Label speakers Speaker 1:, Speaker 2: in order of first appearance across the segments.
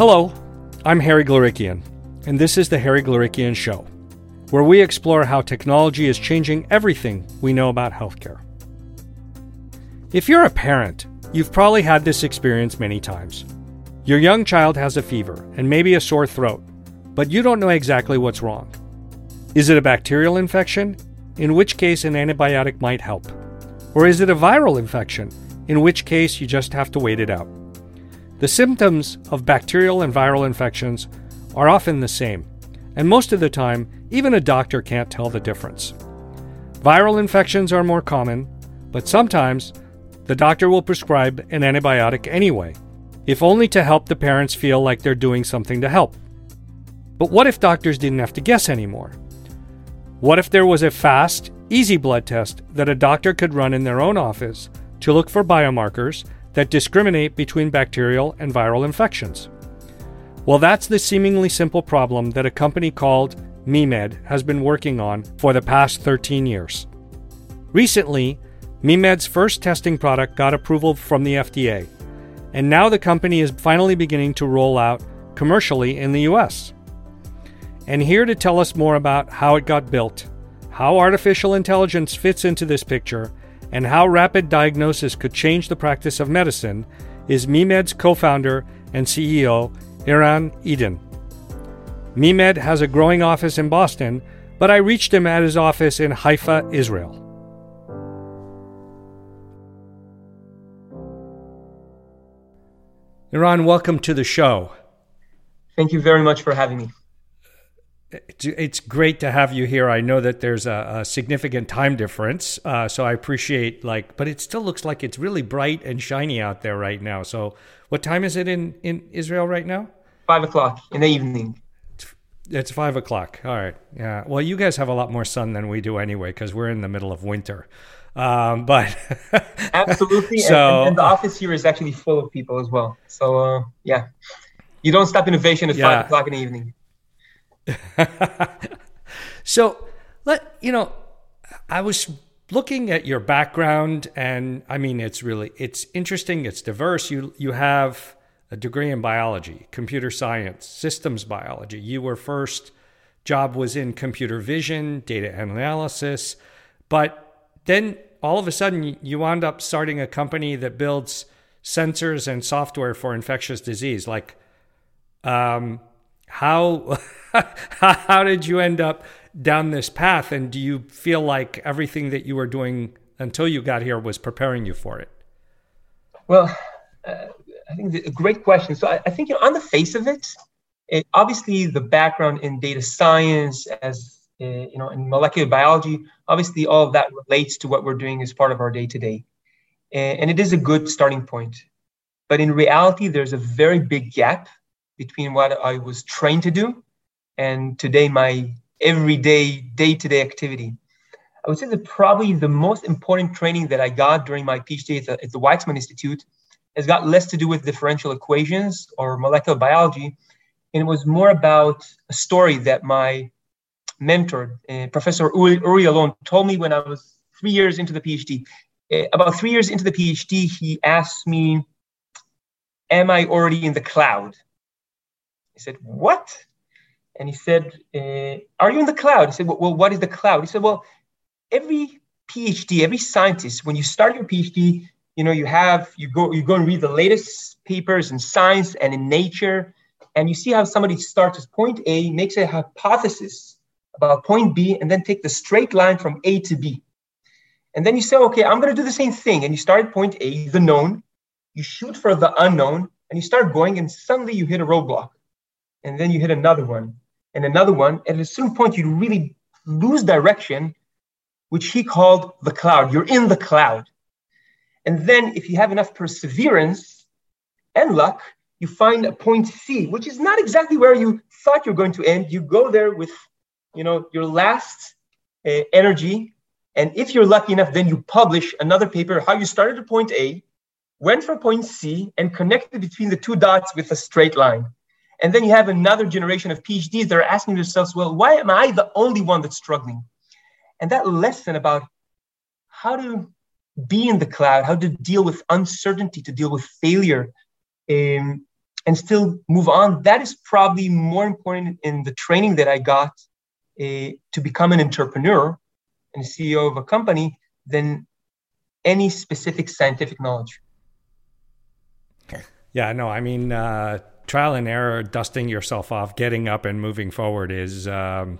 Speaker 1: Hello, I'm Harry Glorikian, and this is the Harry Glorikian Show, where we explore how technology is changing everything we know about healthcare. If you're a parent, you've probably had this experience many times. Your young child has a fever and maybe a sore throat, but you don't know exactly what's wrong. Is it a bacterial infection? In which case, an antibiotic might help. Or is it a viral infection? In which case, you just have to wait it out. The symptoms of bacterial and viral infections are often the same, and most of the time, even a doctor can't tell the difference. Viral infections are more common, but sometimes the doctor will prescribe an antibiotic anyway, if only to help the parents feel like they're doing something to help. But what if doctors didn't have to guess anymore? What if there was a fast, easy blood test that a doctor could run in their own office to look for biomarkers that discriminate between bacterial and viral infections. Well, that's the seemingly simple problem that a company called MeMed has been working on for the past 13 years. Recently, MeMed's first testing product got approval from the FDA, and now the company is finally beginning to roll out commercially in the US. And here to tell us more about how it got built, how artificial intelligence fits into this picture, and how rapid diagnosis could change the practice of medicine is MeMed's co founder and CEO, Eran Eden. MeMed has a growing office in Boston, but I reached him at his office in Haifa, Israel. Eran, welcome to the show.
Speaker 2: Thank you very much for having me
Speaker 1: it's great to have you here. I know that there's a, a significant time difference, uh, so I appreciate like, but it still looks like it's really bright and shiny out there right now. So, what time is it in in Israel right now?
Speaker 2: Five o'clock in the evening.
Speaker 1: It's, it's five o'clock. All right. Yeah. Well, you guys have a lot more sun than we do anyway, because we're in the middle of winter. Um, but
Speaker 2: absolutely. so, and, and, the office here is actually full of people as well. So, uh, yeah, you don't stop innovation at yeah. five o'clock in the evening.
Speaker 1: so let you know i was looking at your background and i mean it's really it's interesting it's diverse. You you have a degree in biology computer science systems biology. You were first job was in computer vision data analysis. But then all of a sudden you wound up starting a company that builds sensors and software for infectious disease like um, how how did you end up down this path? And do you feel like everything that you were doing until you got here was preparing you for it?
Speaker 2: Well uh, i think a great question. So i, I think you know, on the face of it, it, obviously the background in data science as uh, you know in molecular biology obviously all of that relates to what we're doing as part of our day to day and it is a good starting point. But in reality there's a very big gap between what I was trained to do and today my everyday, day to day activity. I would say that probably the most important training that I got during my PhD at the, at the Weizmann Institute has got less to do with differential equations or molecular biology. And it was more about a story that my mentor, uh, Professor Uri, Uri Alon, told me when I was three years into the PhD. Uh, about three years into the PhD, he asked me, Am I already in the cloud? He said, What? And he said, uh, Are you in the cloud? He said, well, what is the cloud? He said, Well, every PhD, every scientist, when you start your PhD, you know, you have, you go, you go and read the latest papers in science and in nature, and you see how somebody starts with point A, makes a hypothesis about point B, and then take the straight line from A to B. And then you say, okay, I'm going to do the same thing. And you start at point A, the known, you shoot for the unknown, and you start going, and suddenly you hit a roadblock and then you hit another one and another one. At a certain point, you really lose direction, which he called the cloud. You're in the cloud. And then, if you have enough perseverance and luck, you find a point C, which is not exactly where you thought you're going to end. You go there with, you know, your last uh, energy, and if you're lucky enough, then you publish another paper how you started at point A, went from point C, and connected between the two dots with a straight line. And then you have another generation of PhDs that are asking themselves, well, why am I the only one that's struggling? And that lesson about how to be in the cloud, how to deal with uncertainty, to deal with failure, um, and still move on. That is probably more important in the training that I got uh, to become an entrepreneur and CEO of a company than any specific scientific knowledge.
Speaker 1: Yeah, no, I mean, uh, trial and error, dusting yourself off, getting up and moving forward is, um,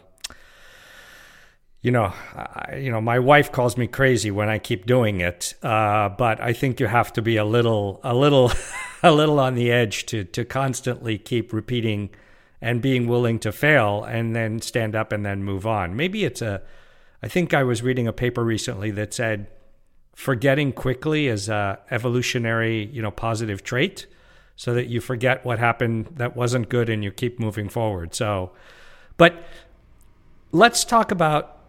Speaker 1: you know, I, you know, my wife calls me crazy when I keep doing it, uh, but I think you have to be a little, a little, a little on the edge to to constantly keep repeating and being willing to fail and then stand up and then move on. Maybe it's a, I think I was reading a paper recently that said forgetting quickly is a evolutionary, you know, positive trait so that you forget what happened that wasn't good and you keep moving forward. So, but let's talk about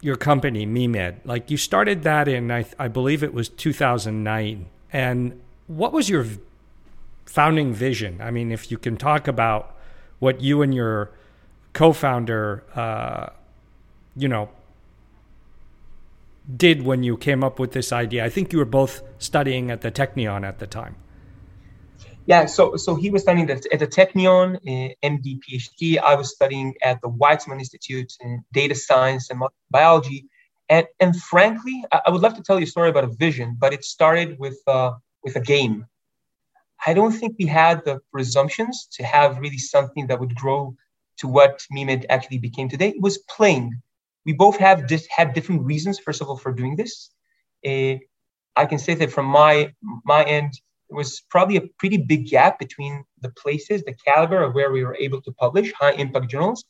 Speaker 1: your company, MeMed. Like you started that in, I, I believe it was 2009. And what was your founding vision? I mean, if you can talk about what you and your co-founder, uh, you know, did when you came up with this idea. I think you were both studying at the Technion at the time.
Speaker 2: Yeah, so so he was studying at, the Technion, uh, MD, PhD. I was studying at the Weizmann Institute in data science and biology. And and frankly, I, I, would love to tell you a story about a vision, but it started with uh, with a game. I don't think we had the presumptions to have really something that would grow to what MeMed actually became today. It was playing. We both have dis- had different reasons, first of all, for doing this. Uh, I can say that from my my end, there was probably a pretty big gap between the places, the caliber of where we were able to publish high impact journals.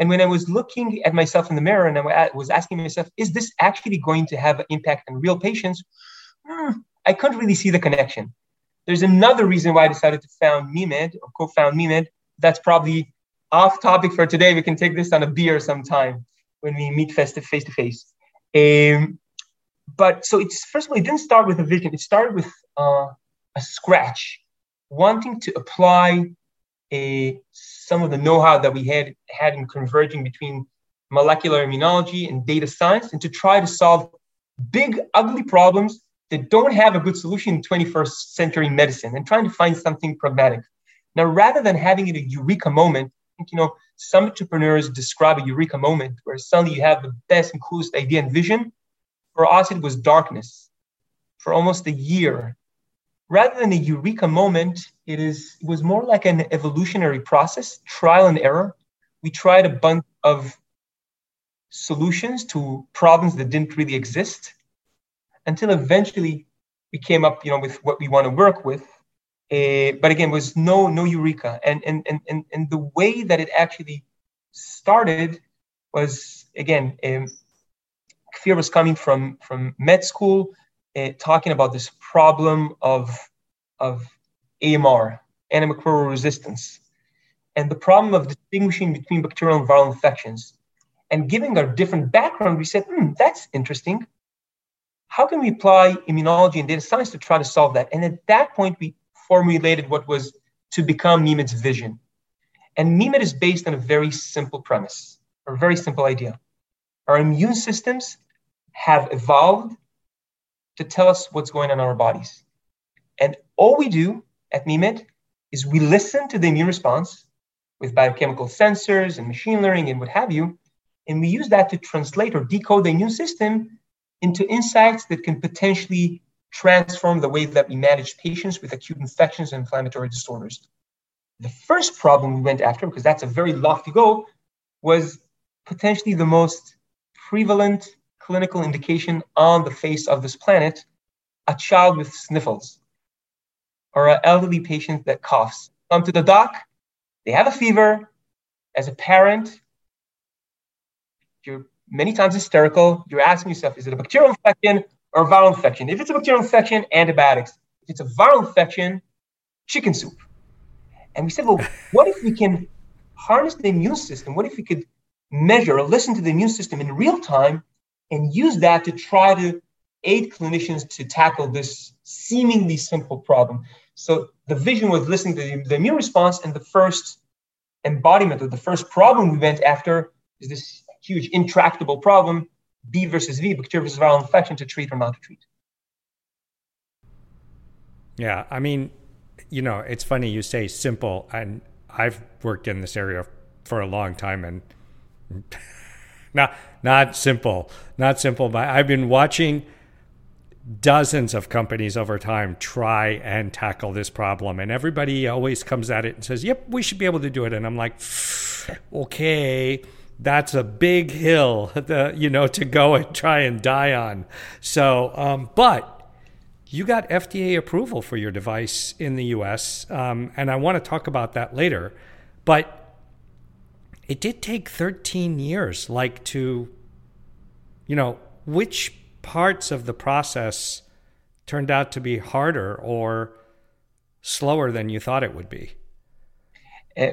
Speaker 2: And when I was looking at myself in the mirror and I was asking myself, is this actually going to have an impact on real patients? Hmm, I couldn't really see the connection. There's another reason why I decided to found MeMed or co-found MeMed. That's probably off topic for today. We can take this on a beer sometime when we meet face to face to face. Um, but so it's first of all, it didn't start with a vision. It started with uh, a scratch, wanting to apply a, some of the know-how that we had had in converging between molecular immunology and data science, and to try to solve big, ugly problems that don't have a good solution in 21st century medicine, and trying to find something pragmatic. Now, rather than having it a eureka moment, I think, you know, some entrepreneurs describe a eureka moment where suddenly you have the best and coolest idea and vision. For us, it was darkness. For almost a year, rather than a eureka moment, it is it was more like an evolutionary process, trial and error. We tried a bunch of solutions to problems that didn't really exist until eventually we came up, you know, with what we want to work with. Uh, but again, was no no eureka, and and and and the way that it actually started was again, um, Kfir was coming from from med school uh, talking about this problem of, of AMR, antimicrobial resistance, and the problem of distinguishing between bacterial and viral infections. And giving our different background, we said, hmm, that's interesting. How can we apply immunology and data science to try to solve that? And at that point, we formulated what was to become MeMed's vision. And MeMed is based on a very simple premise, or a very simple idea. Our immune systems have evolved to tell us what's going on in our bodies. And all we do at MeMed is we listen to the immune response with biochemical sensors and machine learning and what have you, and we use that to translate or decode the immune system into insights that can potentially transform the way that we manage patients with acute infections and inflammatory disorders. The first problem we went after, because that's a very lofty goal, was potentially the most prevalent clinical indication on the face of this planet a child with sniffles or an elderly patient that coughs. Come to the doc, they have a fever. As a parent, you're many times hysterical. You're asking yourself, is it a bacterial infection or a viral infection? If it's a bacterial infection, antibiotics. If it's a viral infection, chicken soup. And we said, well, what if we can harness the immune system? What if we could measure or listen to the immune system in real time and use that to try to aid clinicians to tackle this seemingly simple problem. So the vision was listening to the, immune response, and the first embodiment of the first problem we went after is this huge intractable problem B versus V, bacterial versus viral infection, to treat or not to treat.
Speaker 1: Yeah, I mean, you know, it's funny you say simple, and I've worked in this area for a long time, and not not simple, not simple. But I've been watching dozens of companies over time try and tackle this problem, and everybody always comes at it and says, "Yep, we should be able to do it." And I'm like, "Okay." That's a big hill, the, you know, to go and try and die on. So, um, but you got FDA approval for your device in the US, um, and I want to talk about that later. But it did take 13 years, like to, you know, which parts of the process turned out to be harder or slower than you thought it would be?
Speaker 2: Uh,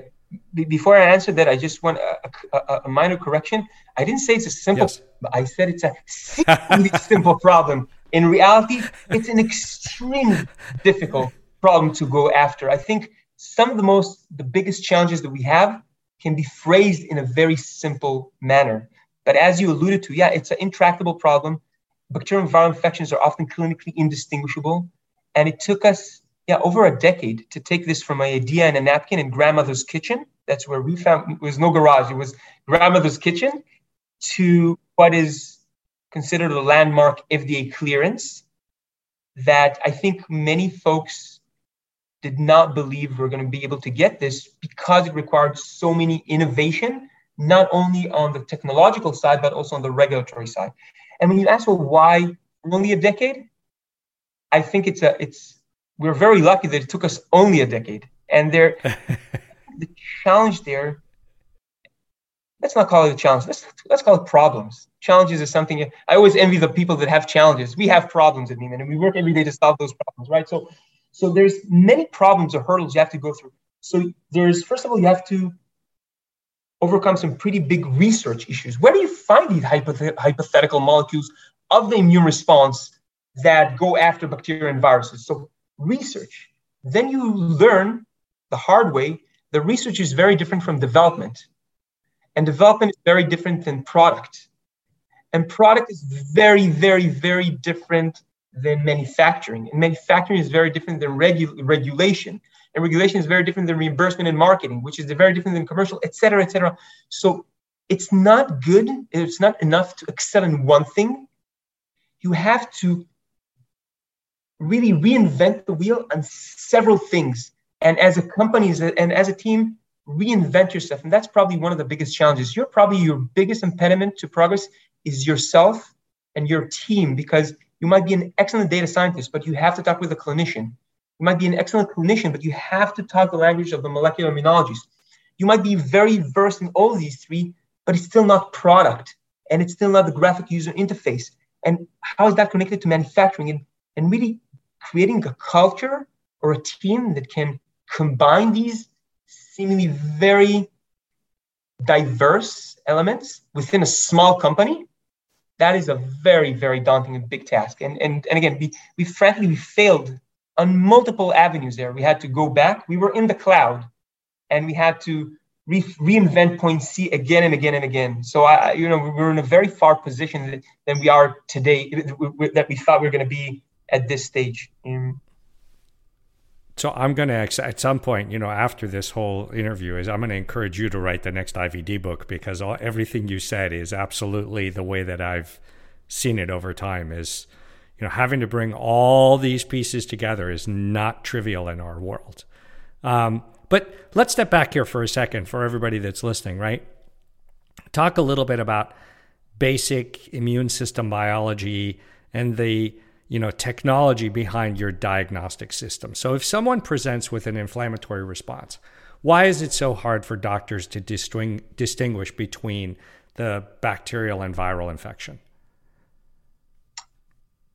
Speaker 2: before I answer that, I just want a, a, a, minor correction. I didn't say it's a simple. Yes. I said it's a simple problem in reality, it's an extremely difficult problem to go after. I think some of the most, the biggest challenges that we have can be phrased in a very simple manner. But as you alluded to, yeah, it's an intractable problem. Bacterial viral infections are often clinically indistinguishable. And it took us, yeah, over a decade to take this from an idea in a napkin in grandmother's kitchen. That's where we found it was no garage, it was grandmother's kitchen to what is considered a landmark FDA clearance that I think many folks did not believe we're going to be able to get this because it required so many innovation, not only on the technological side, but also on the regulatory side. And when you ask, well, why only a decade? I think it's a, it's, we're very lucky that it took us only a decade. And there, the challenge there let's not call it a challenge. Let's let's call it problems. Challenges is something I always envy the people that have challenges. We have problems at MeMed, and we work every day to solve those problems, right? So, so there's many problems or hurdles you have to go through. So there's first of all you have to overcome some pretty big research issues. Where do you find these hypoth- hypothetical molecules of the immune response that go after bacteria and viruses? So research. Then you learn the hard way. The research is very different from development and development is very different than product. And product is very, very, very different than manufacturing. And manufacturing is very different than regu- regulation. And regulation is very different than reimbursement and marketing, which is very different than commercial, et cetera, et cetera. So it's not good. It's not enough to excel in one thing. You have to really reinvent the wheel on several things. And as a company and as a team, reinvent yourself. And that's probably one of the biggest challenges. You're probably your biggest impediment to progress is yourself and your team because you might be an excellent data scientist, but you have to talk with a clinician. You might be an excellent clinician, but you have to talk the language of the molecular immunologist. You might be very versed in all these three, but it's still not product and it's still not the graphic user interface. And how is that connected to manufacturing and, and really creating a culture or a team that can combine these seemingly very diverse elements within a small company, that is a very, very daunting and big task. And and, and again, we, we frankly we failed on multiple avenues there. We had to go back. We were in the cloud and we had to re- reinvent point C again and again and again. So I, you know, we were in a very far position than we are today that we thought we were going to be at this stage.
Speaker 1: So I'm going to at some point, you know, after this whole interview, is I'm going to encourage you to write the next IVD book because all, everything you said is absolutely the way that I've seen it over time. Is you know having to bring all these pieces together is not trivial in our world. Um, but let's step back here for a second for everybody that's listening. Right, talk a little bit about basic immune system biology and the you know technology behind your diagnostic system. So if someone presents with an inflammatory response, why is it so hard for doctors to distinguish between the bacterial and viral infection?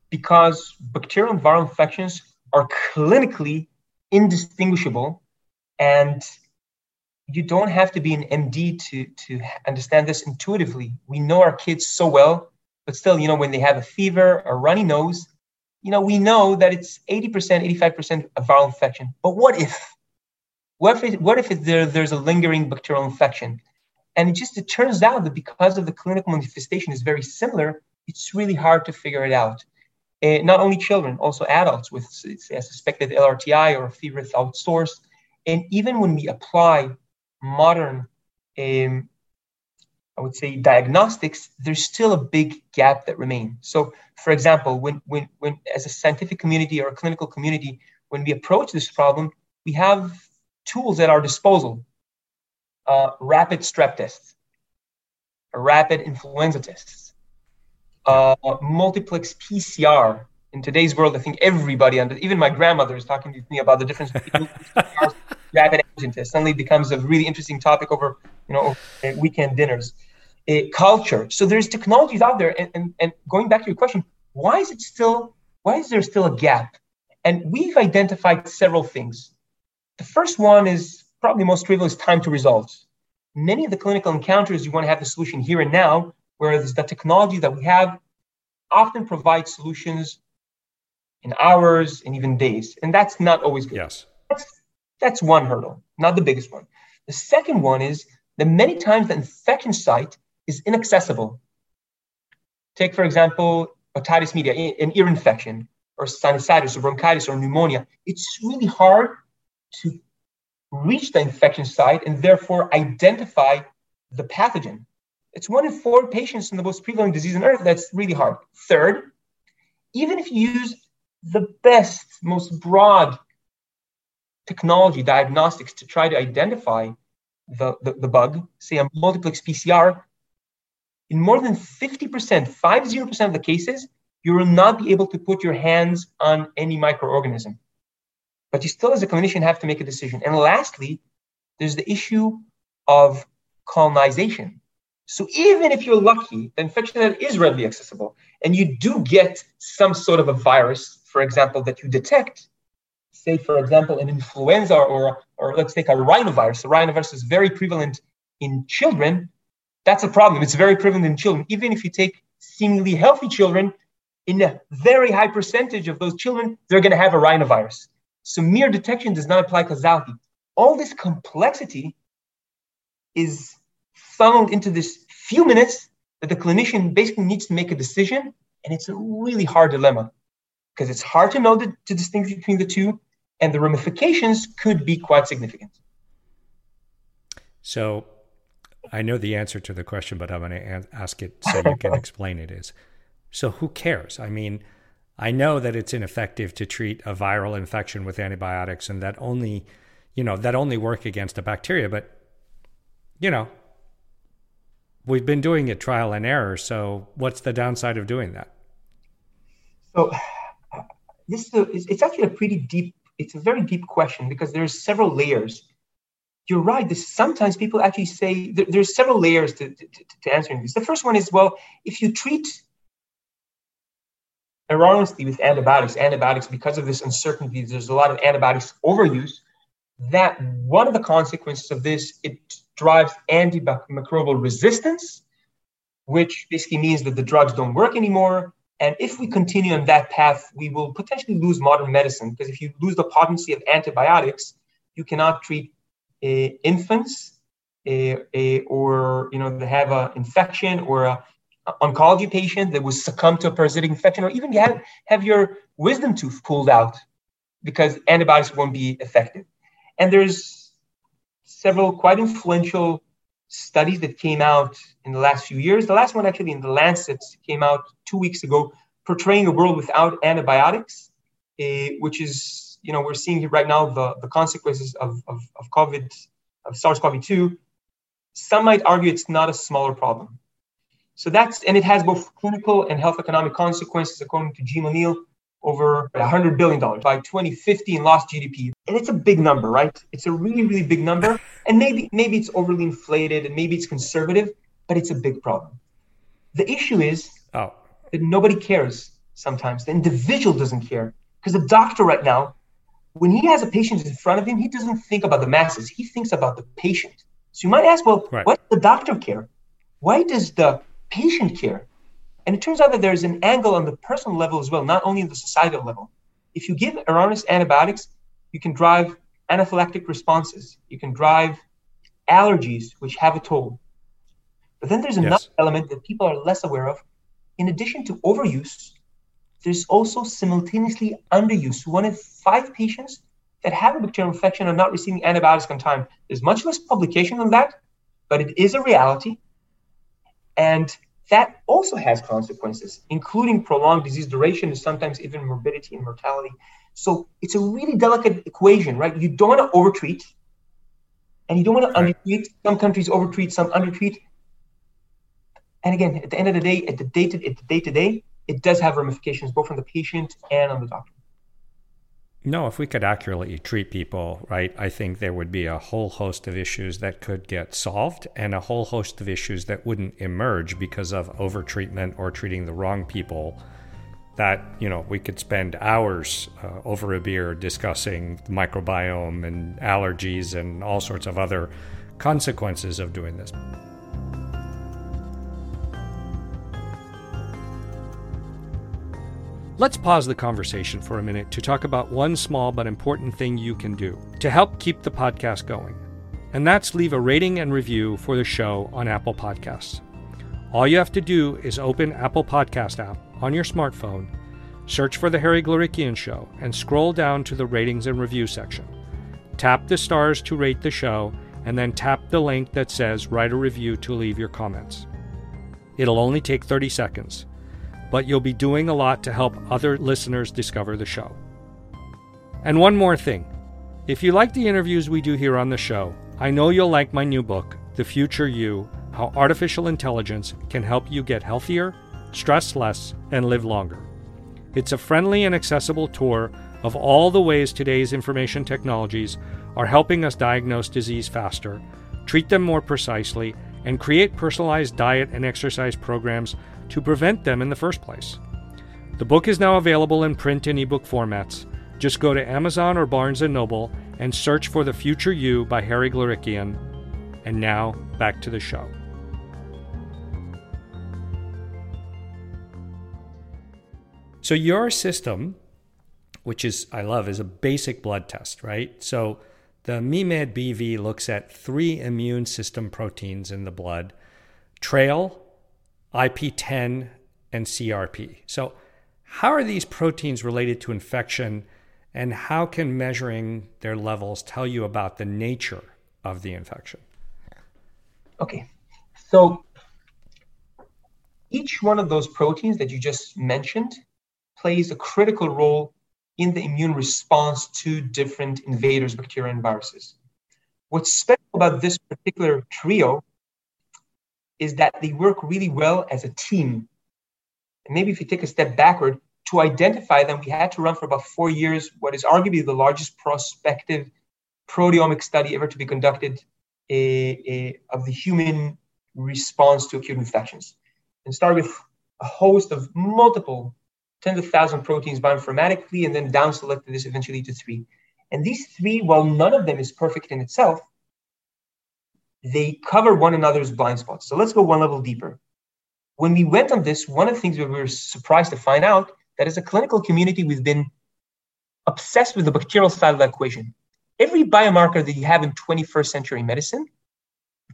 Speaker 2: Because bacterial and viral infections are clinically indistinguishable and you don't have to be an MD to, to understand this intuitively. We know our kids so well, but still, you know, when they have a fever, a runny nose, you know, we know that it's 80%, 85% of viral infection. But what if? What if, it, what if it, there, there's a lingering bacterial infection? And it just it turns out that because of the clinical manifestation is very similar, it's really hard to figure it out. uh, not only children, also adults with a suspected LRTI or a fever without source. And even when we apply modern, um, I would say, diagnostics, there's still a big gap that remains. So, for example, when, when, when as a scientific community or a clinical community, when we approach this problem, we have tools at our disposal. Uh, rapid strep tests, rapid influenza tests, uh, multiplex PCR. In today's world, I think everybody, even my grandmother, is talking to me about the difference between rapid antigen tests. Suddenly, becomes a really interesting topic over, you know, weekend dinners. Uh, culture. So there's technologies out there, and, and, and going back to your question, why is it still? Why is there still a gap? And we've identified several things. The first one is probably most trivial is time to results. Many of the clinical encounters, you want to have the solution here and now, whereas the technology that we have often provides solutions in hours and even days. And that's not always good.
Speaker 1: Yes.
Speaker 2: That's, that's one hurdle, not the biggest one. The second one is that many times the infection site is inaccessible. Take, for example, otitis media, an ear infection, or sinusitis, or bronchitis, or pneumonia. It's really hard to reach the infection site and therefore identify the pathogen. It's one in four patients in the most prevalent disease on earth that's really hard. Third, even if you use the best, most broad technology diagnostics to try to identify the, the, the bug, say a multiplex PCR, in more than 50%, 50% of the cases, you will not be able to put your hands on any microorganism but you still, as a clinician, have to make a decision. And lastly, there's the issue of colonization. So even if you're lucky, the infection is readily accessible, and you do get some sort of a virus, for example, that you detect, say, for example, an influenza or, or let's take a rhinovirus. The rhinovirus is very prevalent in children. That's a problem. It's very prevalent in children. Even if you take seemingly healthy children, in a very high percentage of those children, they're going to have a rhinovirus. So mere detection does not apply causality. All this complexity is funneled into this few minutes that the clinician basically needs to make a decision. And it's a really hard dilemma because it's hard to know the, to distinguish between the two, and the ramifications could be quite significant.
Speaker 1: So I know the answer to the question, but I'm going to ask it so you can explain it is. So who cares? I mean, I know that it's ineffective to treat a viral infection with antibiotics and that only, you know, that only work against a bacteria, but you know, we've been doing it trial and error, so what's the downside of doing that?
Speaker 2: So this is a, it's actually a pretty deep it's a very deep question because there's several layers you're right. This, sometimes people actually say there, there's several layers to, to, to, answering this. The first one is well, if you treat erroneously with antibiotics, antibiotics, because of this uncertainty, there's a lot of antibiotics overuse. That one of the consequences of this, it drives antimicrobial resistance, which basically means that the drugs don't work anymore. And if we continue on that path, we will potentially lose modern medicine because if you lose the potency of antibiotics, you cannot treat infants uh, uh, or you know they have an infection or a oncology patient that was succumb to a parasitic infection, or even have, have your wisdom tooth pulled out because antibiotics won't be effective. And there's several quite influential studies that came out in the last few years. The last one actually in the Lancet came out two weeks ago, portraying a world without antibiotics, uh, which is, you know, we're seeing right now the, the consequences of, of, of COVID, of SARS-CoV-2. Some might argue it's not a smaller problem. So that's, and it has both clinical and health economic consequences, according to Jim O'Neill, over $100 billion by 2050 in lost GDP. And it's a big number, right? It's a really, really big number. And maybe, maybe it's overly inflated and maybe it's conservative, but it's a big problem. The issue is oh. that nobody cares sometimes. The individual doesn't care. Because the doctor right now, when he has a patient in front of him, he doesn't think about the masses. He thinks about the patient. So you might ask, well, right. why does the doctor care? Why does the patient care. And it turns out that there's an angle on the personal level as well, not only on the societal level. If you give erroneous antibiotics, you can drive anaphylactic responses. You can drive allergies, which have a toll. But then there's another yes. element that people are less aware of. In addition to overuse, there's also simultaneously underuse. One in five patients that have a bacterial infection are not receiving antibiotics on time. There's much less publication on that, but it is a reality. And that also has consequences, including prolonged disease duration and sometimes even morbidity and mortality. So it's a really delicate equation, right? You don't want to overtreat and you don't want to undertreat. Some countries overtreat, some undertreat. And again, at the end of the day, at the day to, at the day to day, it does have ramifications both on the patient and on the doctor.
Speaker 1: No, if we could accurately treat people, right, I think there would be a whole host of issues that could get solved and a whole host of issues that wouldn't emerge because of overtreatment or treating the wrong people. That, you know, we could spend hours uh, over a beer discussing microbiome and allergies and all sorts of other consequences of doing this. Let's pause the conversation for a minute to talk about one small but important thing you can do to help keep the podcast going. And that's leave a rating and review for the show on Apple Podcasts. All you have to do is open Apple Podcast app on your smartphone, search for the Harry Glorikian Show, and scroll down to the ratings and review section. Tap the stars to rate the show, and then tap the link that says write a review to leave your comments. It'll only take 30 seconds but you'll be doing a lot to help other listeners discover the show. And one more thing if you like the interviews we do here on the show, I know you'll like my new book, The Future You How Artificial Intelligence Can Help You Get Healthier, Stress Less, and Live Longer. It's a friendly and accessible tour of all the ways today's information technologies are helping us diagnose disease faster, treat them more precisely, and create personalized diet and exercise programs to prevent them in the first place. The book is now available in print and ebook formats. Just go to Amazon or Barnes & Noble and search for The Future You by Harry Glorikian. And now, back to the show. So your system, which is I love, is a basic blood test, right? So the MeMed BV looks at three immune system proteins in the blood: TRAIL, IP10, and CRP. So, how are these proteins related to infection, and how can measuring their levels tell you about the nature of the infection?
Speaker 2: Okay, so each one of those proteins that you just mentioned plays a critical role in the immune response to different invaders, bacteria, and viruses. What's special about this particular trio is that they work really well as a team. And maybe if you take a step backward, to identify them, we had to run for about four years what is arguably the largest prospective proteomic study ever to be conducted a, a, of the human response to acute infections. And start with a host of multiple tens of thousand proteins bioinformatically, and then down selected this eventually to three. And these three, while none of them is perfect in itself, they cover one another's blind spots. So let's go one level deeper. When we went on this, one of the things we were surprised to find out that as a clinical community, we've been obsessed with the bacterial side of the equation. Every biomarker that you have in 21st century medicine,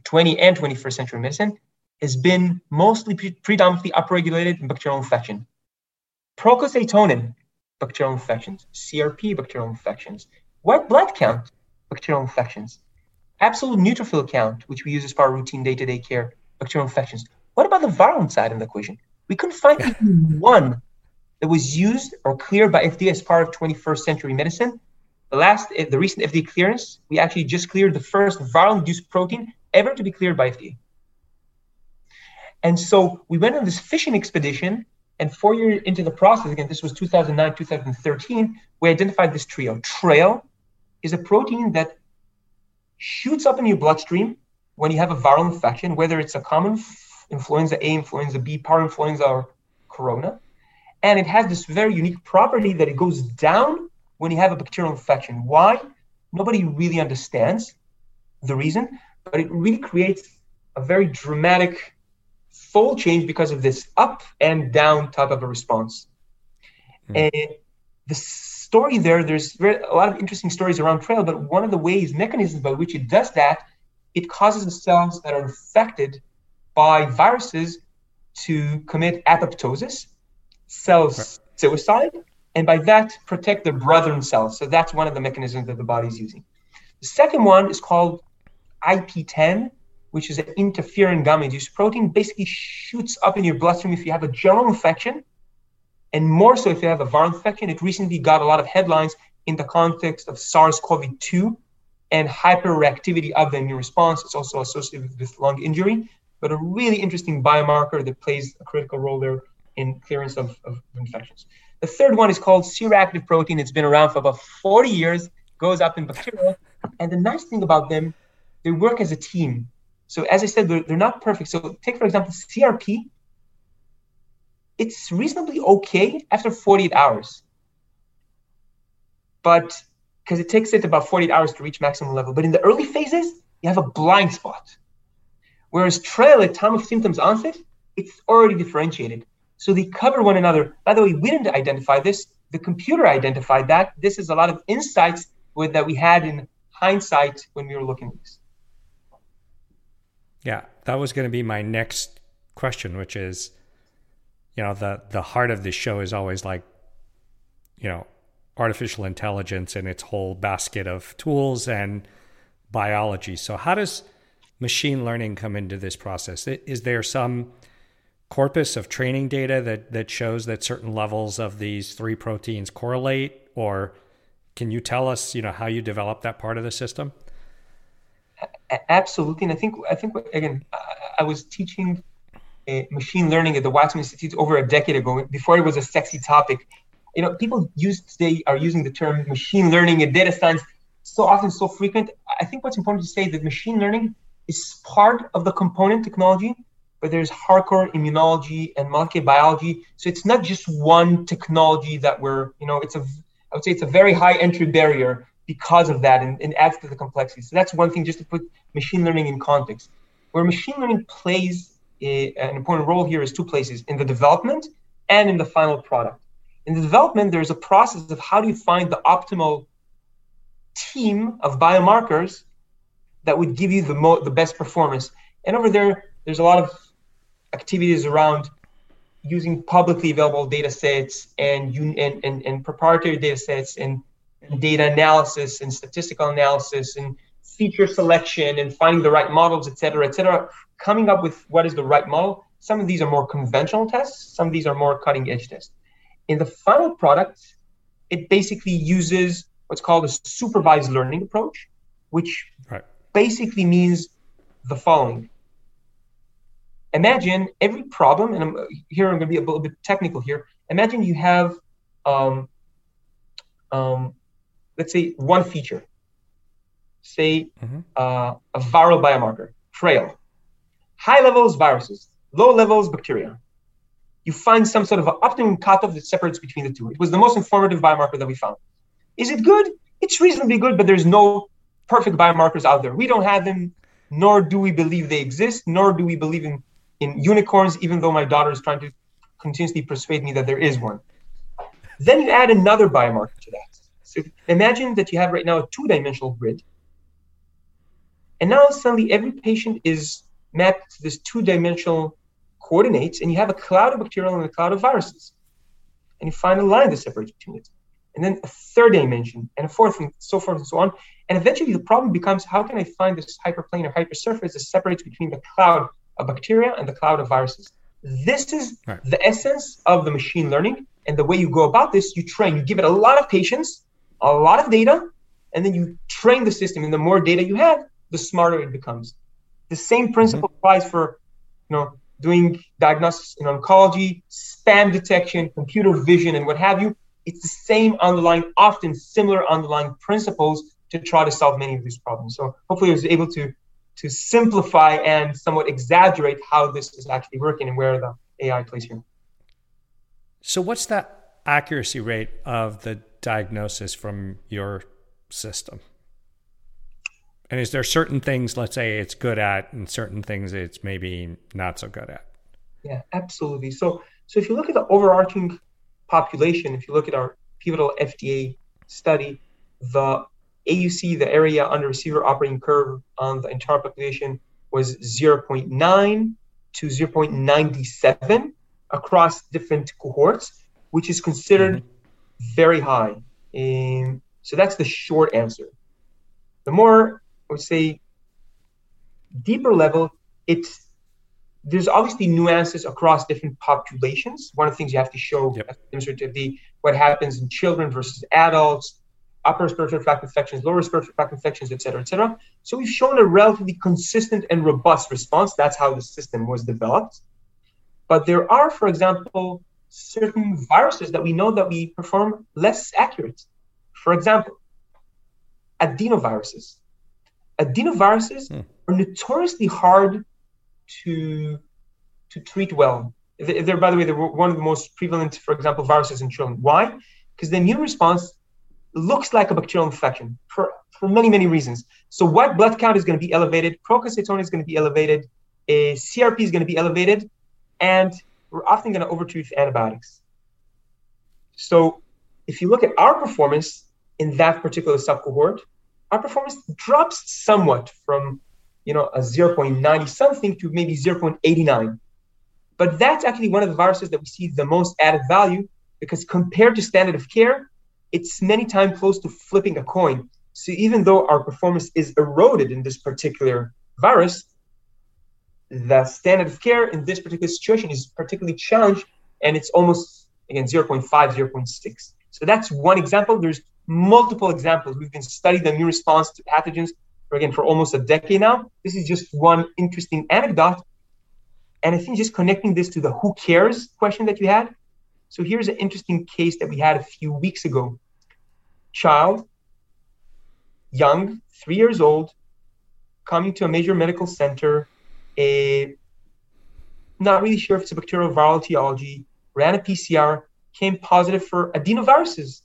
Speaker 2: 20 and 21st century medicine, has been mostly pre- predominantly upregulated in bacterial infection. Procalcitonin, bacterial infections. CRP, bacterial infections. White blood count, bacterial infections absolute neutrophil count, which we use as part of routine day-to-day care, bacterial infections. What about the virulent side of the equation? We couldn't find even one that was used or cleared by FDA as part of 21st century medicine. The last, eh, the recent FDA clearance, we actually just cleared the first viral-induced protein ever to be cleared by FDA. And so we went on this fishing expedition, and four years into the process, again, this was 2009, 2013, we identified this trio. Trail is a protein that shoots up in your bloodstream when you have a viral infection, whether it's a common influenza A, influenza B, parainfluenza, or corona. And it has this very unique property that it goes down when you have a bacterial infection. Why? Nobody really understands the reason, but it really creates a very dramatic fold change because of this up and down type of a response. Mm. And the story there, there's very, a lot of interesting stories around trail, but one of the ways, mechanisms by which it does that, it causes the cells that are infected by viruses to commit apoptosis. Cells suicide, and by that protect their brethren cells. So that's one of the mechanisms that the body is using. The second one is called IP10, which is an interferon gamma induced protein, basically shoots up in your bloodstream if you have a general infection, and more so if you have a viral infection. It recently got a lot of headlines in the context of SARS-CoV-2 and hyperreactivity of the immune response. It's also associated with lung injury, but a really interesting biomarker that plays a critical role there in clearance of, of infections. The third one is called C-reactive protein. It's been around for about 40 years, goes up in bacteria. And the nice thing about them, they work as a team. So as I said, they're, they're not perfect. So take, for example, CRP. It's reasonably okay after 48 hours. But because it takes it about 48 hours to reach maximum level. But in the early phases, you have a blind spot. Whereas trail at time of symptoms onset, it's already differentiated. So they cover one another. By the way, we didn't identify this. The computer identified that. This is a lot of insights with, that we had in hindsight when we were looking at this.
Speaker 1: Yeah, that was going to be my next question, which is, you know, the the heart of this show is always like, you know, artificial intelligence and its whole basket of tools and biology. So, how does machine learning come into this process? Is there some corpus of training data that, that shows that certain levels of these three proteins correlate? Or can you tell us, you know, how you develop that part of the system?
Speaker 2: Absolutely. And I think, I think again, I was teaching uh, machine learning at the Weizmann Institute over a decade ago, before it was a sexy topic you know, people use today are using the term machine learning and data science so often, so frequent. I think what's important to say is that machine learning is part of the component technology, but there's hardcore immunology and molecular biology. So it's not just one technology that we're, you know, it's a, I would say it's a very high entry barrier because of that and, and adds to the complexity. So that's one thing just to put machine learning in context. Where machine learning plays a, an important role here is two places in the development and in the final product in the development, there's a process of how do you find the optimal team of biomarkers that would give you the mo- the best performance. And over there, there's a lot of activities around using publicly available data sets and, and, and, and proprietary data sets and, and data analysis and statistical analysis and feature selection and finding the right models, et cetera, et cetera, coming up with what is the right model. Some of these are more conventional tests, some of these are more cutting edge tests. In the final product, it basically uses what's called a supervised learning approach, which right. basically means the following. Imagine every problem, and I'm, here I'm going to be a little bit technical here. Imagine you have, um, um, let's say, one feature, say mm-hmm. uh, a viral biomarker, trail, high levels viruses, low levels bacteria you find some sort of optimum cutoff that separates between the two. It was the most informative biomarker that we found. Is it good? It's reasonably good, but there's no perfect biomarkers out there. We don't have them, nor do we believe they exist, nor do we believe in, in unicorns, even though my daughter is trying to continuously persuade me that there is one. Then you add another biomarker to that. So imagine that you have right now a two dimensional grid. And now suddenly every patient is mapped to this two dimensional coordinates, and you have a cloud of bacterial and a cloud of viruses. And you find a line that separates between it. And then a third dimension, and a fourth, and so forth and so on. And eventually the problem becomes how can I find this hyperplane or hypersurface that separates between the cloud of bacteria and the cloud of viruses? This is right. the essence of the machine learning. And the way you go about this, you train, you give it a lot of patience, a lot of data, and then you train the system. And the more data you have, the smarter it becomes. The same principle mm-hmm. applies for, you know, doing diagnosis in oncology, spam detection, computer vision, and what have you. It's the same underlying, often similar underlying principles to try to solve many of these problems. So hopefully I was able to to simplify and somewhat exaggerate how this is actually working and where the AI plays here.
Speaker 1: So what's that accuracy rate of the diagnosis from your system? And is there certain things, let's say, it's good at, and certain things it's maybe not so good at?
Speaker 2: Yeah, absolutely. So, so if you look at the overarching population, if you look at our pivotal FDA study, the AUC, the area under receiver operating curve on the entire population, was 0.9 to 0.97 across different cohorts. which is considered mm-hmm. Very high. Um, so that's the short answer. The more, I would say, deeper level, it's there's obviously nuances across different populations. One of the things you have to show yep. what happens in children versus adults, upper respiratory tract infections, lower respiratory tract infections, et cetera, et cetera. So we've shown a relatively consistent and robust response. That's how the system was developed. But there are, for example, certain viruses that we know that we perform less accurate. For example, adenoviruses. Adenoviruses hmm. are notoriously hard to to treat well. They're, by the way, they're one of the most prevalent, for example, viruses in children. Why? Because the immune response looks like a bacterial infection for, for many, many reasons. So, white blood count is going to be elevated, procalcitonin is going to be elevated, a CRP is going to be elevated, and we're often going to overtreat antibiotics. So, if you look at our performance in that particular subcohort, our performance drops somewhat from you know a 0.90 something to maybe 0.89. But that's actually one of the viruses that we see the most added value because compared to standard of care, it's many times close to flipping a coin. So even though our performance is eroded in this particular virus, the standard of care in this particular situation is particularly challenged and it's almost again 0.5 0.6 so that's one example. There's multiple examples. We've been studying the immune response to pathogens for, again for almost a decade now. This is just one interesting anecdote. And i think just connecting this to the who cares question that you had. So here's an interesting case that we had a few weeks ago. Child, young, three years old, coming to a major medical center, a not really sure if it's a bacterial viral etiology, ran a PCR, came positive for adenoviruses.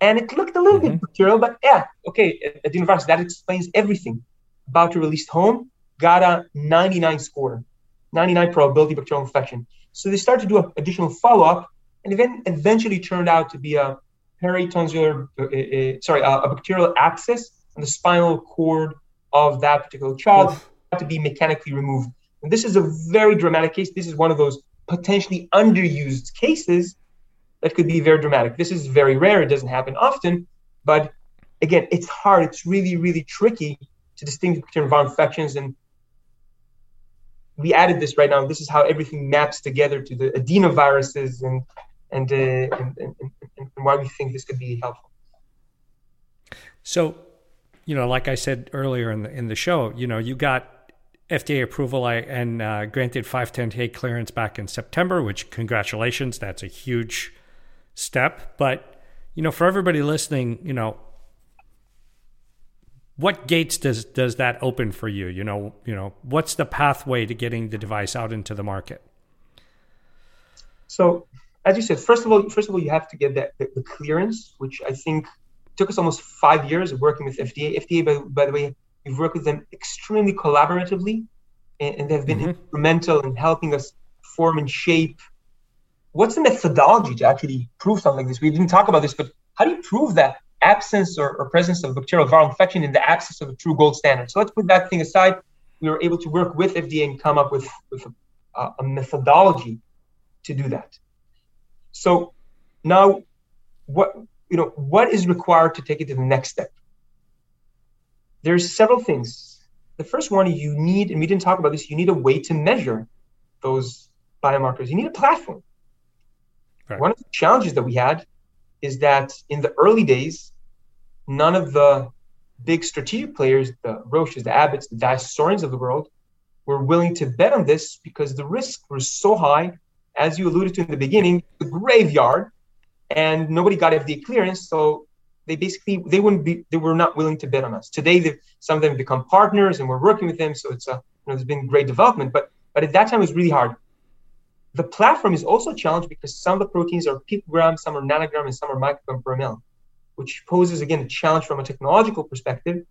Speaker 2: And it looked a little mm-hmm. bit bacterial, but yeah, okay, adenovirus, that explains everything. About to release home, got a 99 score, 99 probability bacterial infection. So they started to do additional follow up, and then eventually turned out to be a peritonsillar, uh, uh, sorry, a, a, bacterial abscess on the spinal cord of that particular child Oof. To be mechanically removed. And this is a very dramatic case. This is one of those potentially underused cases that could be very dramatic. This is very rare. It doesn't happen often, but again, it's hard. It's really, really tricky to distinguish between viral infections and we added this right now. This is how everything maps together to the adenoviruses and and, uh, and, and, and why we think this could be helpful.
Speaker 1: So, you know, like I said earlier in the in the show, you know, you got FDA approval and uh, granted 510K clearance back in September, which congratulations, that's a huge step. But you know, for everybody listening, you know, what gates does does that open for you? You know, you know, what's the pathway to getting the device out into the market?
Speaker 2: So, as you said, first of all, first of all, you have to get that the, the clearance, which I think took us almost five years of working with FDA. FDA, by, by the way, we've worked with them extremely collaboratively, and, and they've been mm-hmm. instrumental in helping us form and shape. What's the methodology to actually prove something like this? We didn't talk about this, but how do you prove that absence or, or presence of bacterial viral infection in the absence of a true gold standard. So let's put that thing aside. We were able to work with FDA and come up with, with a, a methodology to do that. So now, what you know, what is required to take it to the next step? There's several things. The first one you need, and we didn't talk about this, you need a way to measure those biomarkers. You need a platform. Right. One of the challenges that we had is that in the early days, none of the big strategic players, the Roches, the Abbotts, the DiaSorins of the world, were willing to bet on this because the risks were so high. As you alluded to in the beginning, the graveyard, and nobody got FDA clearance, so they basically they wouldn't be they were not willing to bet on us. Today, some of them have become partners, and we're working with them, so it's a you know, there's been great development. But but at that time, it was really hard. The platform is also challenged because some of the proteins are picogram, some are nanogram, and some are microgram per ml which poses again a challenge from a technological perspective.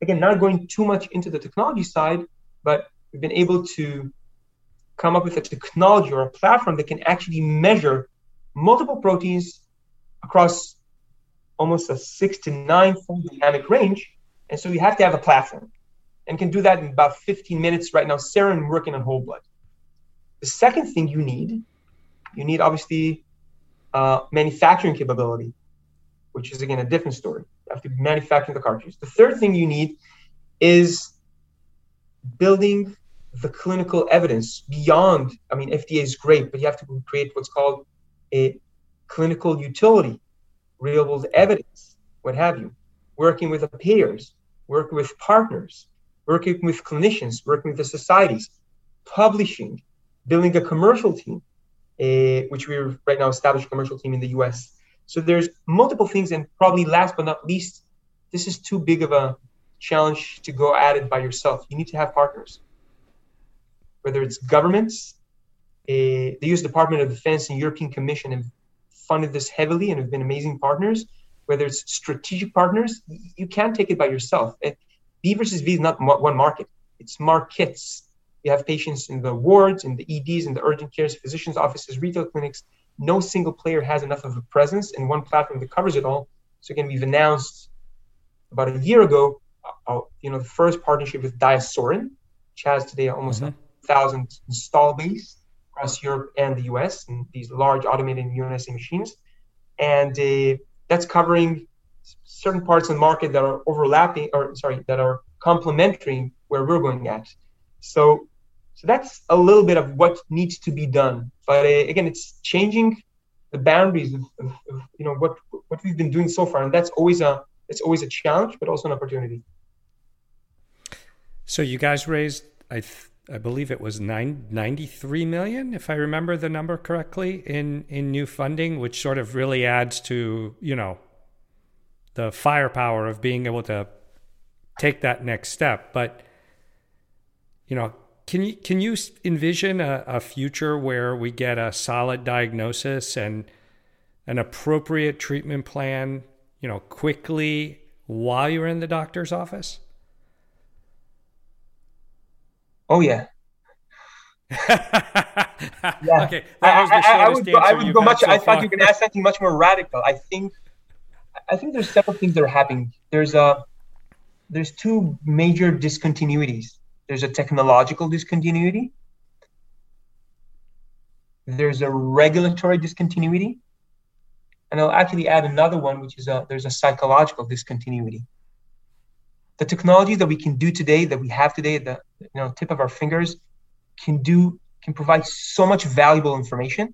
Speaker 2: Again, not going too much into the technology side, but we've been able to come up with a technology or a platform that can actually measure multiple proteins across almost a six to nine fold dynamic range. And so you have to have a platform and can do that in about 15 minutes. Right now, Sarah working on whole blood. The second thing you need, you need obviously uh, manufacturing capability, which is again a different story. You have to manufacture the cartridge. The third thing you need is building the clinical evidence beyond. I mean, FDA is great, but you have to create what's called a clinical utility, real world evidence, what have you. Working with peers, working with partners, working with clinicians, working with the societies, publishing, building a commercial team, uh, which we're right now established commercial team in the US. So there's multiple things, and probably last but not least, this is too big of a challenge to go at it by yourself. You need to have partners, whether it's governments, uh, the U.S. Department of Defense and European Commission have funded this heavily and have been amazing partners. Whether it's strategic partners, you can't take it by yourself. B versus V is not one market; it's markets you have patients in the wards, in the EDs, in the urgent cares, physicians' offices, retail clinics. No single player has enough of a presence in one platform that covers it all. So again, we've announced about a year ago, uh, you know, the first partnership with DiaSorin, which has today almost mm-hmm. a thousand install base across Europe and the US, and these large automated immunoassay machines, and uh, that's covering certain parts of the market that are overlapping, or sorry, that are complementary where we're going at. So so that's a little bit of what needs to be done. But uh, again, it's changing the boundaries of, of, of, you know what what we've been doing so far, and that's always a it's always a challenge, but also an opportunity.
Speaker 1: So you guys raised, I th- I believe it was nine, 93 million, if I remember the number correctly, in in new funding, which sort of really adds to you know the firepower of being able to take that next step. But you know, can you can you envision a, a future where we get a solid diagnosis and an appropriate treatment plan, you know, quickly while you're in the doctor's office?
Speaker 2: Oh yeah.
Speaker 1: yeah. Okay.
Speaker 2: I, I, I, would go, I would go much. So I thought you to ask something much more radical. I think, I think there's several things that are happening. There's a, there's two major discontinuities there's a technological discontinuity. There's a regulatory discontinuity. And I'll actually add another one, which is a, there's a psychological discontinuity. The technology that we can do today, that we have today the you know, tip of our fingers, can do can provide so much valuable information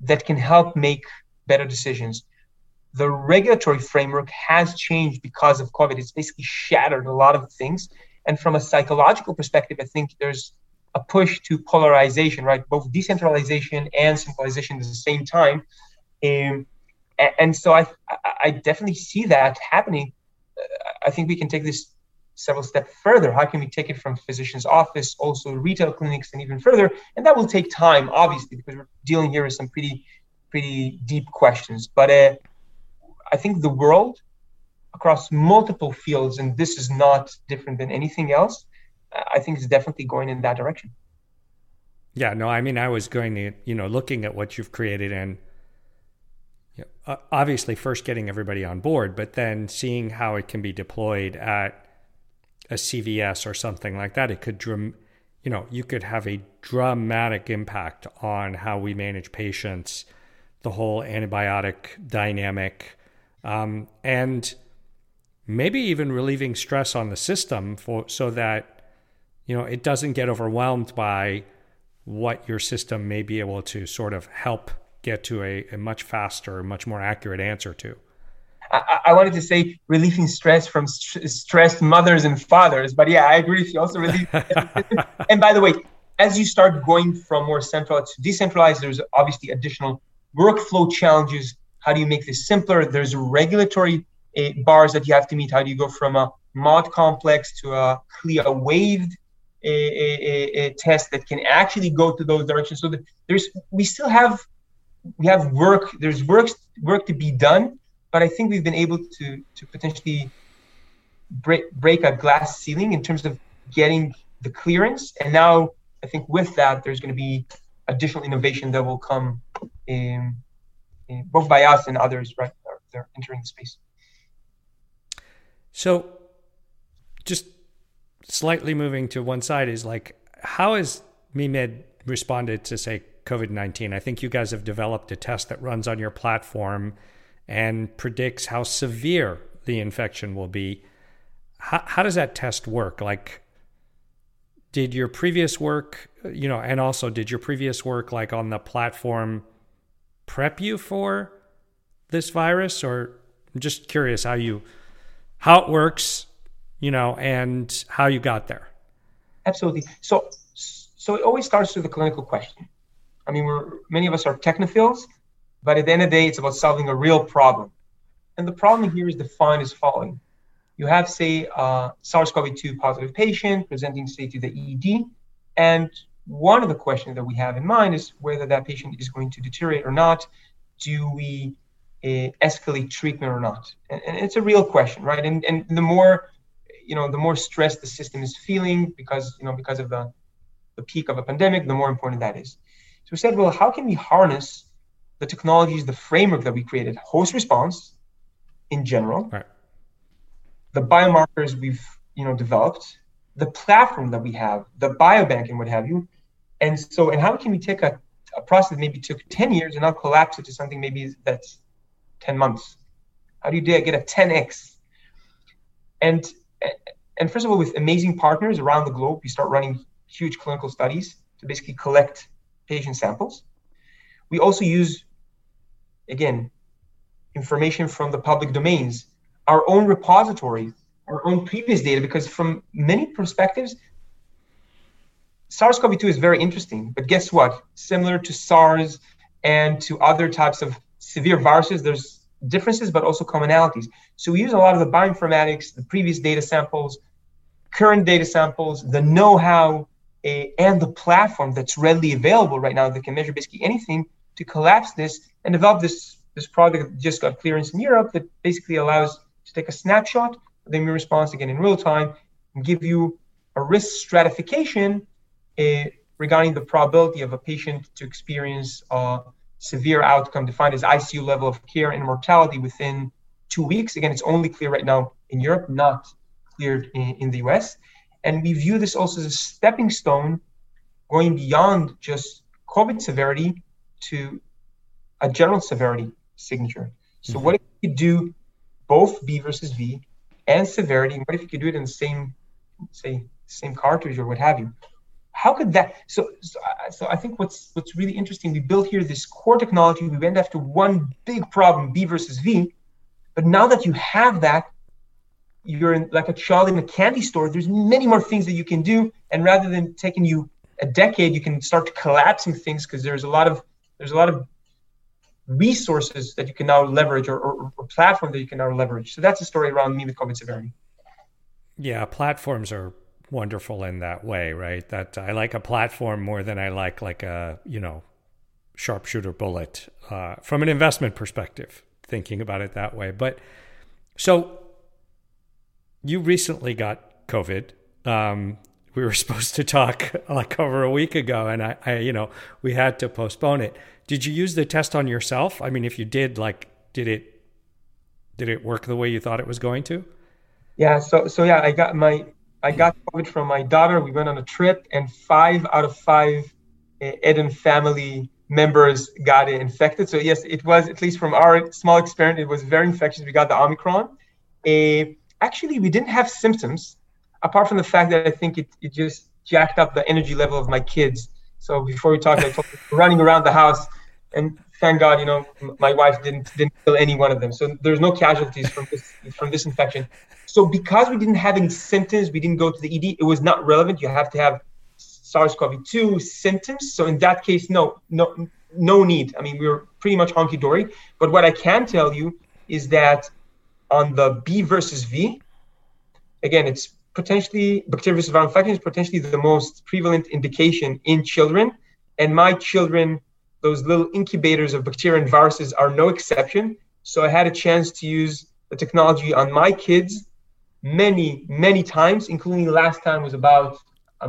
Speaker 2: that can help make better decisions. The regulatory framework has changed because of COVID. It's basically shattered a lot of things and from a psychological perspective, I think there's a push to polarization, right? Both decentralization and centralization at the same time. Um, and so I, I definitely see that happening. I think we can take this several steps further. How can we take it from physician's office, also retail clinics, and even further? And that will take time, obviously, because we're dealing here with some pretty, pretty deep questions. But uh, I think the world across multiple fields, and this is not different than anything else. I think it's definitely going in that direction.
Speaker 1: Yeah, no, I mean, I was going to, you know, looking at what you've created and obviously first getting everybody on board, but then seeing how it can be deployed at a CVS or something like that. It could, you know, you could have a dramatic impact on how we manage patients, the whole antibiotic dynamic. Um, and maybe even relieving stress on the system for so that you know it doesn't get overwhelmed by what your system may be able to sort of help get to a, a much faster, much more accurate answer to.
Speaker 2: I, I wanted to say relieving stress from st- stressed mothers and fathers, but yeah, I agree with you. Also relieve. and by the way, as you start going from more central to decentralized, there's obviously additional workflow challenges. How do you make this simpler? There's regulatory uh, bars that you have to meet. How do you go from a mod complex to a CLIA waived a, a, a, test that can actually go to those directions? So there's we still have we have work. There's work work to be done, but I think we've been able to to potentially break break a glass ceiling in terms of getting the clearance. And now I think with that, there's going to be additional innovation that will come in, in both by us and others, right? They're entering the space.
Speaker 1: So, just slightly moving to one side is like, how has MeMed responded to say COVID 19. I think you guys have developed a test that runs on your platform and predicts how severe the infection will be. How, how does that test work? Like, did your previous work, you know, and also did your previous work like on the platform prep you for this virus or I'm just curious how you how it works, you know, and how you got there.
Speaker 2: Absolutely. So so it always starts with a clinical question. I mean, we're many of us are technophiles, but at the end of the day, it's about solving a real problem. And the problem here is defined as following. You have, say, a SARS-CoV-2 positive patient presenting, say, to the ED, and one of the questions that we have in mind is whether that patient is going to deteriorate or not. Do we uh, escalate treatment or not? And, and, it's a real question, right? And and the more, you know, the more stress the system is feeling because you know because of the the peak of a pandemic, the more important that is. So we said, well, how can we harness the technologies, the framework that we created, host response in general, right. the biomarkers we've you know developed, the platform that we have, the biobank and what have you, and so and how can we take a, a process that maybe took 10 years and now collapse it to something maybe that's 10 months? How do you get a 10x? And and first of all, with amazing partners around the globe, we start running huge clinical studies to basically collect patient samples. We also use, again, information from the public domains, our own repository, our own previous data, because from many perspectives, SARS-CoV-2 is very interesting, but guess what? Similar to SARS and to other types of severe viruses, there's differences, but also commonalities. So we use a lot of the bioinformatics, the previous data samples, current data samples, the know-how, uh, and the platform that's readily available right now that can measure basically anything to collapse this and develop this this product that just got clearance in Europe that basically allows to take a snapshot of the immune response again in real time and give you a risk stratification uh, regarding the probability of a patient to experience a severe outcome defined as ICU level of care and mortality within two weeks. Again, it's only clear right now in Europe, not cleared in, in the US. And we view this also as a stepping stone going beyond just COVID severity to a general severity signature. So, mm-hmm. what if you do both B versus V and severity? What if you could do it in the same, say, same cartridge or what have you? How could that? So, so, so I think what's what's really interesting. We built here this core technology. We went after one big problem, B versus V, but now that you have that, you're in like a child in a candy store there's many more things that you can do and rather than taking you a decade you can start collapsing things because there's a lot of there's a lot of resources that you can now leverage or, or, or platform that you can now leverage. So that's the story around MeMed covid severity.
Speaker 1: Yeah platforms are wonderful in that way right? That i like a platform more than i like like a you know sharpshooter bullet uh, from an investment perspective thinking about it that way. But so you recently got COVID. Um, we were supposed to talk like over a week ago, and I, I, you know, we had to postpone it. Did you use the test on yourself? I mean, if you did, like, did it, did it work the way you thought it was going to?
Speaker 2: Yeah. So, so yeah, I got my, I got COVID from my daughter. We went on a trip, and five out of five uh, Eden family members got infected. So yes, it was at least from our small experiment, it was very infectious. We got the Omicron. Uh, actually we didn't have symptoms apart from the fact that I think it, it just jacked up the energy level of my kids. So before we talked, I told running around the house, and thank God, you know, my wife didn't didn't kill any one of them. So there's no casualties from this from this infection. So because we didn't have any symptoms, we didn't go to the ED. It was not relevant. You have to have SARS-CoV-2 symptoms. So in that case, no, no, no need. I mean, we were pretty much honky dory. But what I can tell you is that on the B versus V, again, it's potentially bacterial viral infection is potentially the most prevalent indication in children. And my children, those little incubators of bacteria and viruses, are no exception. So I had a chance to use the technology on my kids many, many times, including last time was about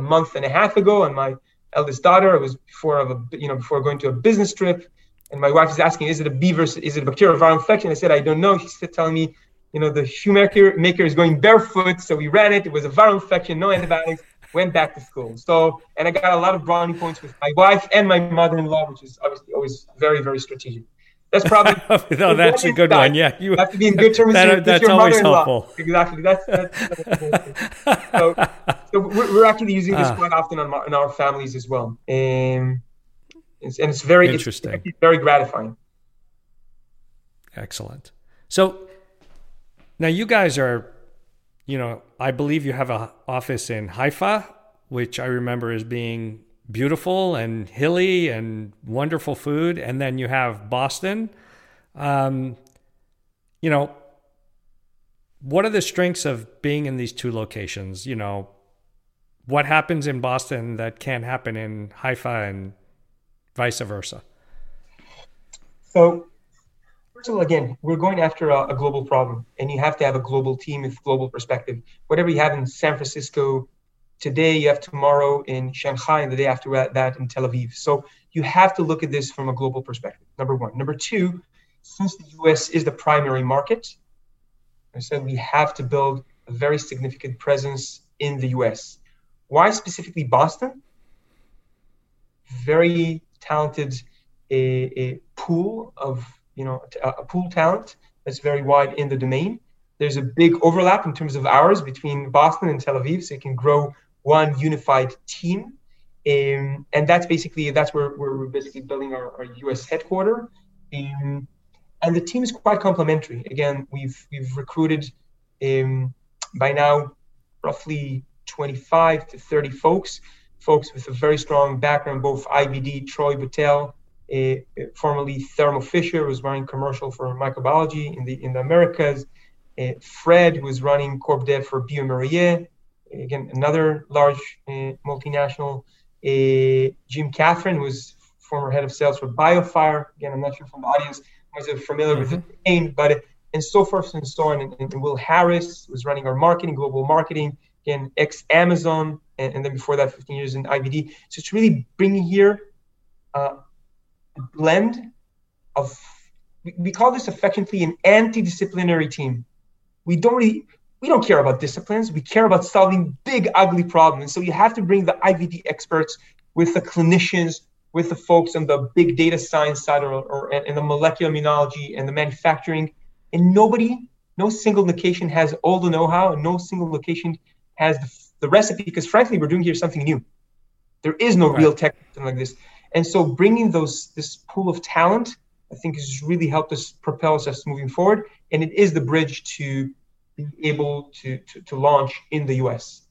Speaker 2: a month and a half ago on my eldest daughter. It was before of a you know before going to a business trip, and my wife is asking, "Is it a beaver? is it a bacterial viral infection?" I said, "I don't know." She's telling me you know, the shoemaker maker is going barefoot, so we ran it. It was a viral infection, no antibiotics. went back to school. So, and I got a lot of brownie points with my wife and my mother-in-law, which is obviously always very, very strategic. That's probably
Speaker 1: no, that's a good one. Yeah,
Speaker 2: you have to be in good terms
Speaker 1: that,
Speaker 2: with, your,
Speaker 1: that's
Speaker 2: your
Speaker 1: always
Speaker 2: mother-in-law.
Speaker 1: helpful.
Speaker 2: Exactly. That's, that's, that's so, so we're, we're, actually using this uh, quite often in our, in our families as well, and it's, and it's very
Speaker 1: interesting,
Speaker 2: it's very gratifying.
Speaker 1: Excellent. So now you guys are, you know, I believe you have an office in Haifa, which I remember as being beautiful and hilly and wonderful food. And then you have Boston. Um, you know, what are the strengths of being in these two locations? You know, what happens in Boston that can't happen in Haifa and vice versa?
Speaker 2: So, first of all, again, we're going after a, a global problem, and you have to have a global team with global perspective. Whatever you have in San Francisco, today you have tomorrow in Shanghai and the day after that in Tel Aviv. So you have to look at this from a global perspective. Number one. Number two, since the US is the primary market, I said we have to build a very significant presence in the US. Why specifically Boston? Very talented a, a pool of you know a, pool talent that's very wide in the domain. There's a big overlap in terms of hours between Boston and Tel Aviv, so you can grow one unified team. Um, and that's basically that's where, where we're basically building our, our US headquarter. Um, and the team is quite complementary. Again, we've we've recruited um, by now roughly 25 to 30 folks, folks with a very strong background, both IVD, Troy Battelle, uh, formerly Thermo Fisher, was running commercial for microbiology in the in the Americas. Uh, Fred, who was running corp dev for bioMérieux, again, another large uh, multinational. Uh, Jim Catherine, who was former head of sales for BioFire. Again, I'm not sure from the audience was familiar mm-hmm. with the name, but and so forth and so on. And, and, Will Harris was running our marketing, global marketing, again, ex Amazon, and, and, then before that, 15 years in IVD. So it's really bringing here uh, blend of, we, call this affectionately an anti disciplinary team. We don't really, we don't care about disciplines. We care about solving big, ugly problems. So you have to bring the IVD experts with the clinicians, with the folks on the big data science side or, or in the molecular immunology and the manufacturing. And nobody, no single location has all the know-how, and no single location has the, the recipe. Because frankly, we're doing here something new. There is no right. real tech like this. And so bringing those this pool of talent, I think, has really helped us propel us moving forward. And it is the bridge to be able to, to, to launch in the US.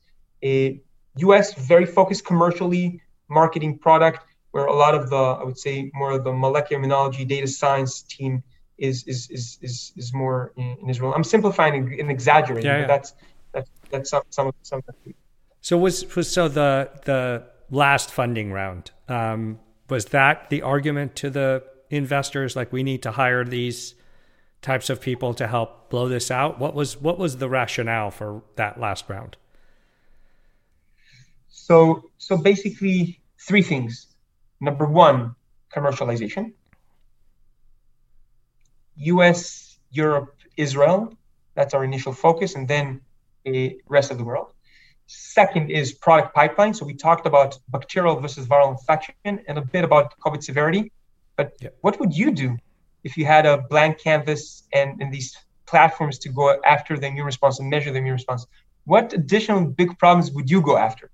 Speaker 2: A US very focused commercially marketing product where a lot of the, I would say, more of the molecular immunology data science team is is is is, is more in, in Israel. I'm simplifying and exaggerating, yeah, yeah. but that's that's that's some some of some.
Speaker 1: So was was so the the last funding round um, was that the argument to the investors like we need to hire these types of people to help blow this out? What was what was the rationale for that last round?
Speaker 2: So so basically three things. Number one, commercialization. US, Europe, Israel. That's our initial focus, and then the rest of the world. Second is product pipeline. So we talked about bacterial versus viral infection and a bit about COVID severity. But what would you do if you had a blank canvas and, and these platforms to go after the immune response and measure the immune response, what additional big problems would you go after?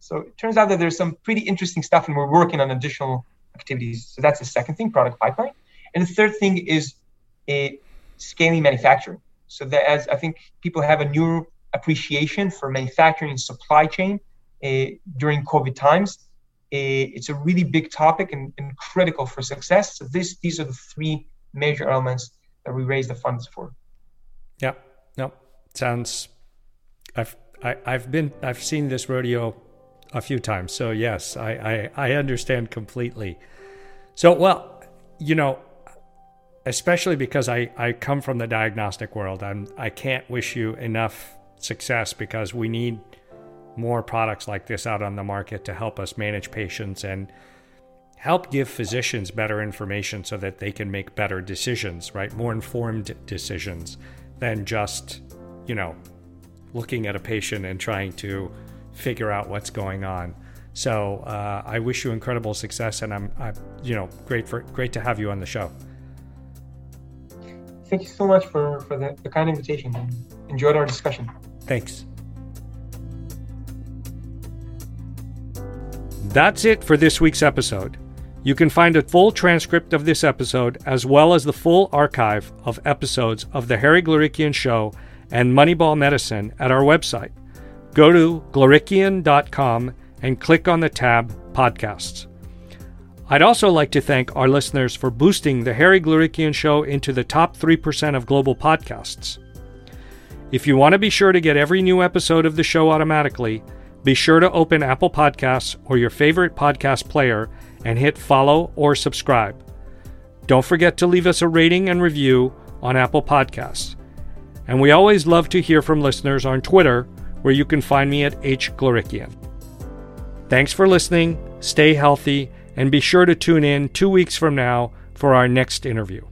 Speaker 2: So it turns out that there's some pretty interesting stuff, and we're working on additional activities. So that's the second thing, product pipeline. And the third thing is a scaling manufacturing. So that as I think people have a new appreciation for manufacturing and supply chain uh, during COVID times, a, it's a really big topic and, and critical for success. So this these are the three major elements that we raise the funds for.
Speaker 1: Yeah, no, sounds. I've I, have i have been I've seen this rodeo a few times, so yes, I I, I understand completely. So well, you know, especially because I I come from the diagnostic world, I'm I can't wish you enough success because we need more products like this out on the market to help us manage patients and help give physicians better information so that they can make better decisions, right? More informed decisions than just, you know, looking at a patient and trying to figure out what's going on. So uh, I wish you incredible success, and I'm, I'm, you know, great for great to have you on the show.
Speaker 2: Thank you so much for for the, the kind invitation. Enjoyed our discussion.
Speaker 1: Thanks. That's it for this week's episode. You can find a full transcript of this episode as well as the full archive of episodes of The Harry Glorikian Show and Moneyball Medicine at our website. Go to glorikian.com and click on the tab Podcasts. I'd also like to thank our listeners for boosting The Harry Glorikian Show into the top 3% of global podcasts. If you want to be sure to get every new episode of the show automatically, be sure to open Apple Podcasts or your favorite podcast player and hit follow or subscribe. Don't forget to leave us a rating and review on Apple Podcasts. And we always love to hear from listeners on Twitter, where you can find me at hglorikian. Thanks for listening, stay healthy, and be sure to tune in two weeks from now for our next interview.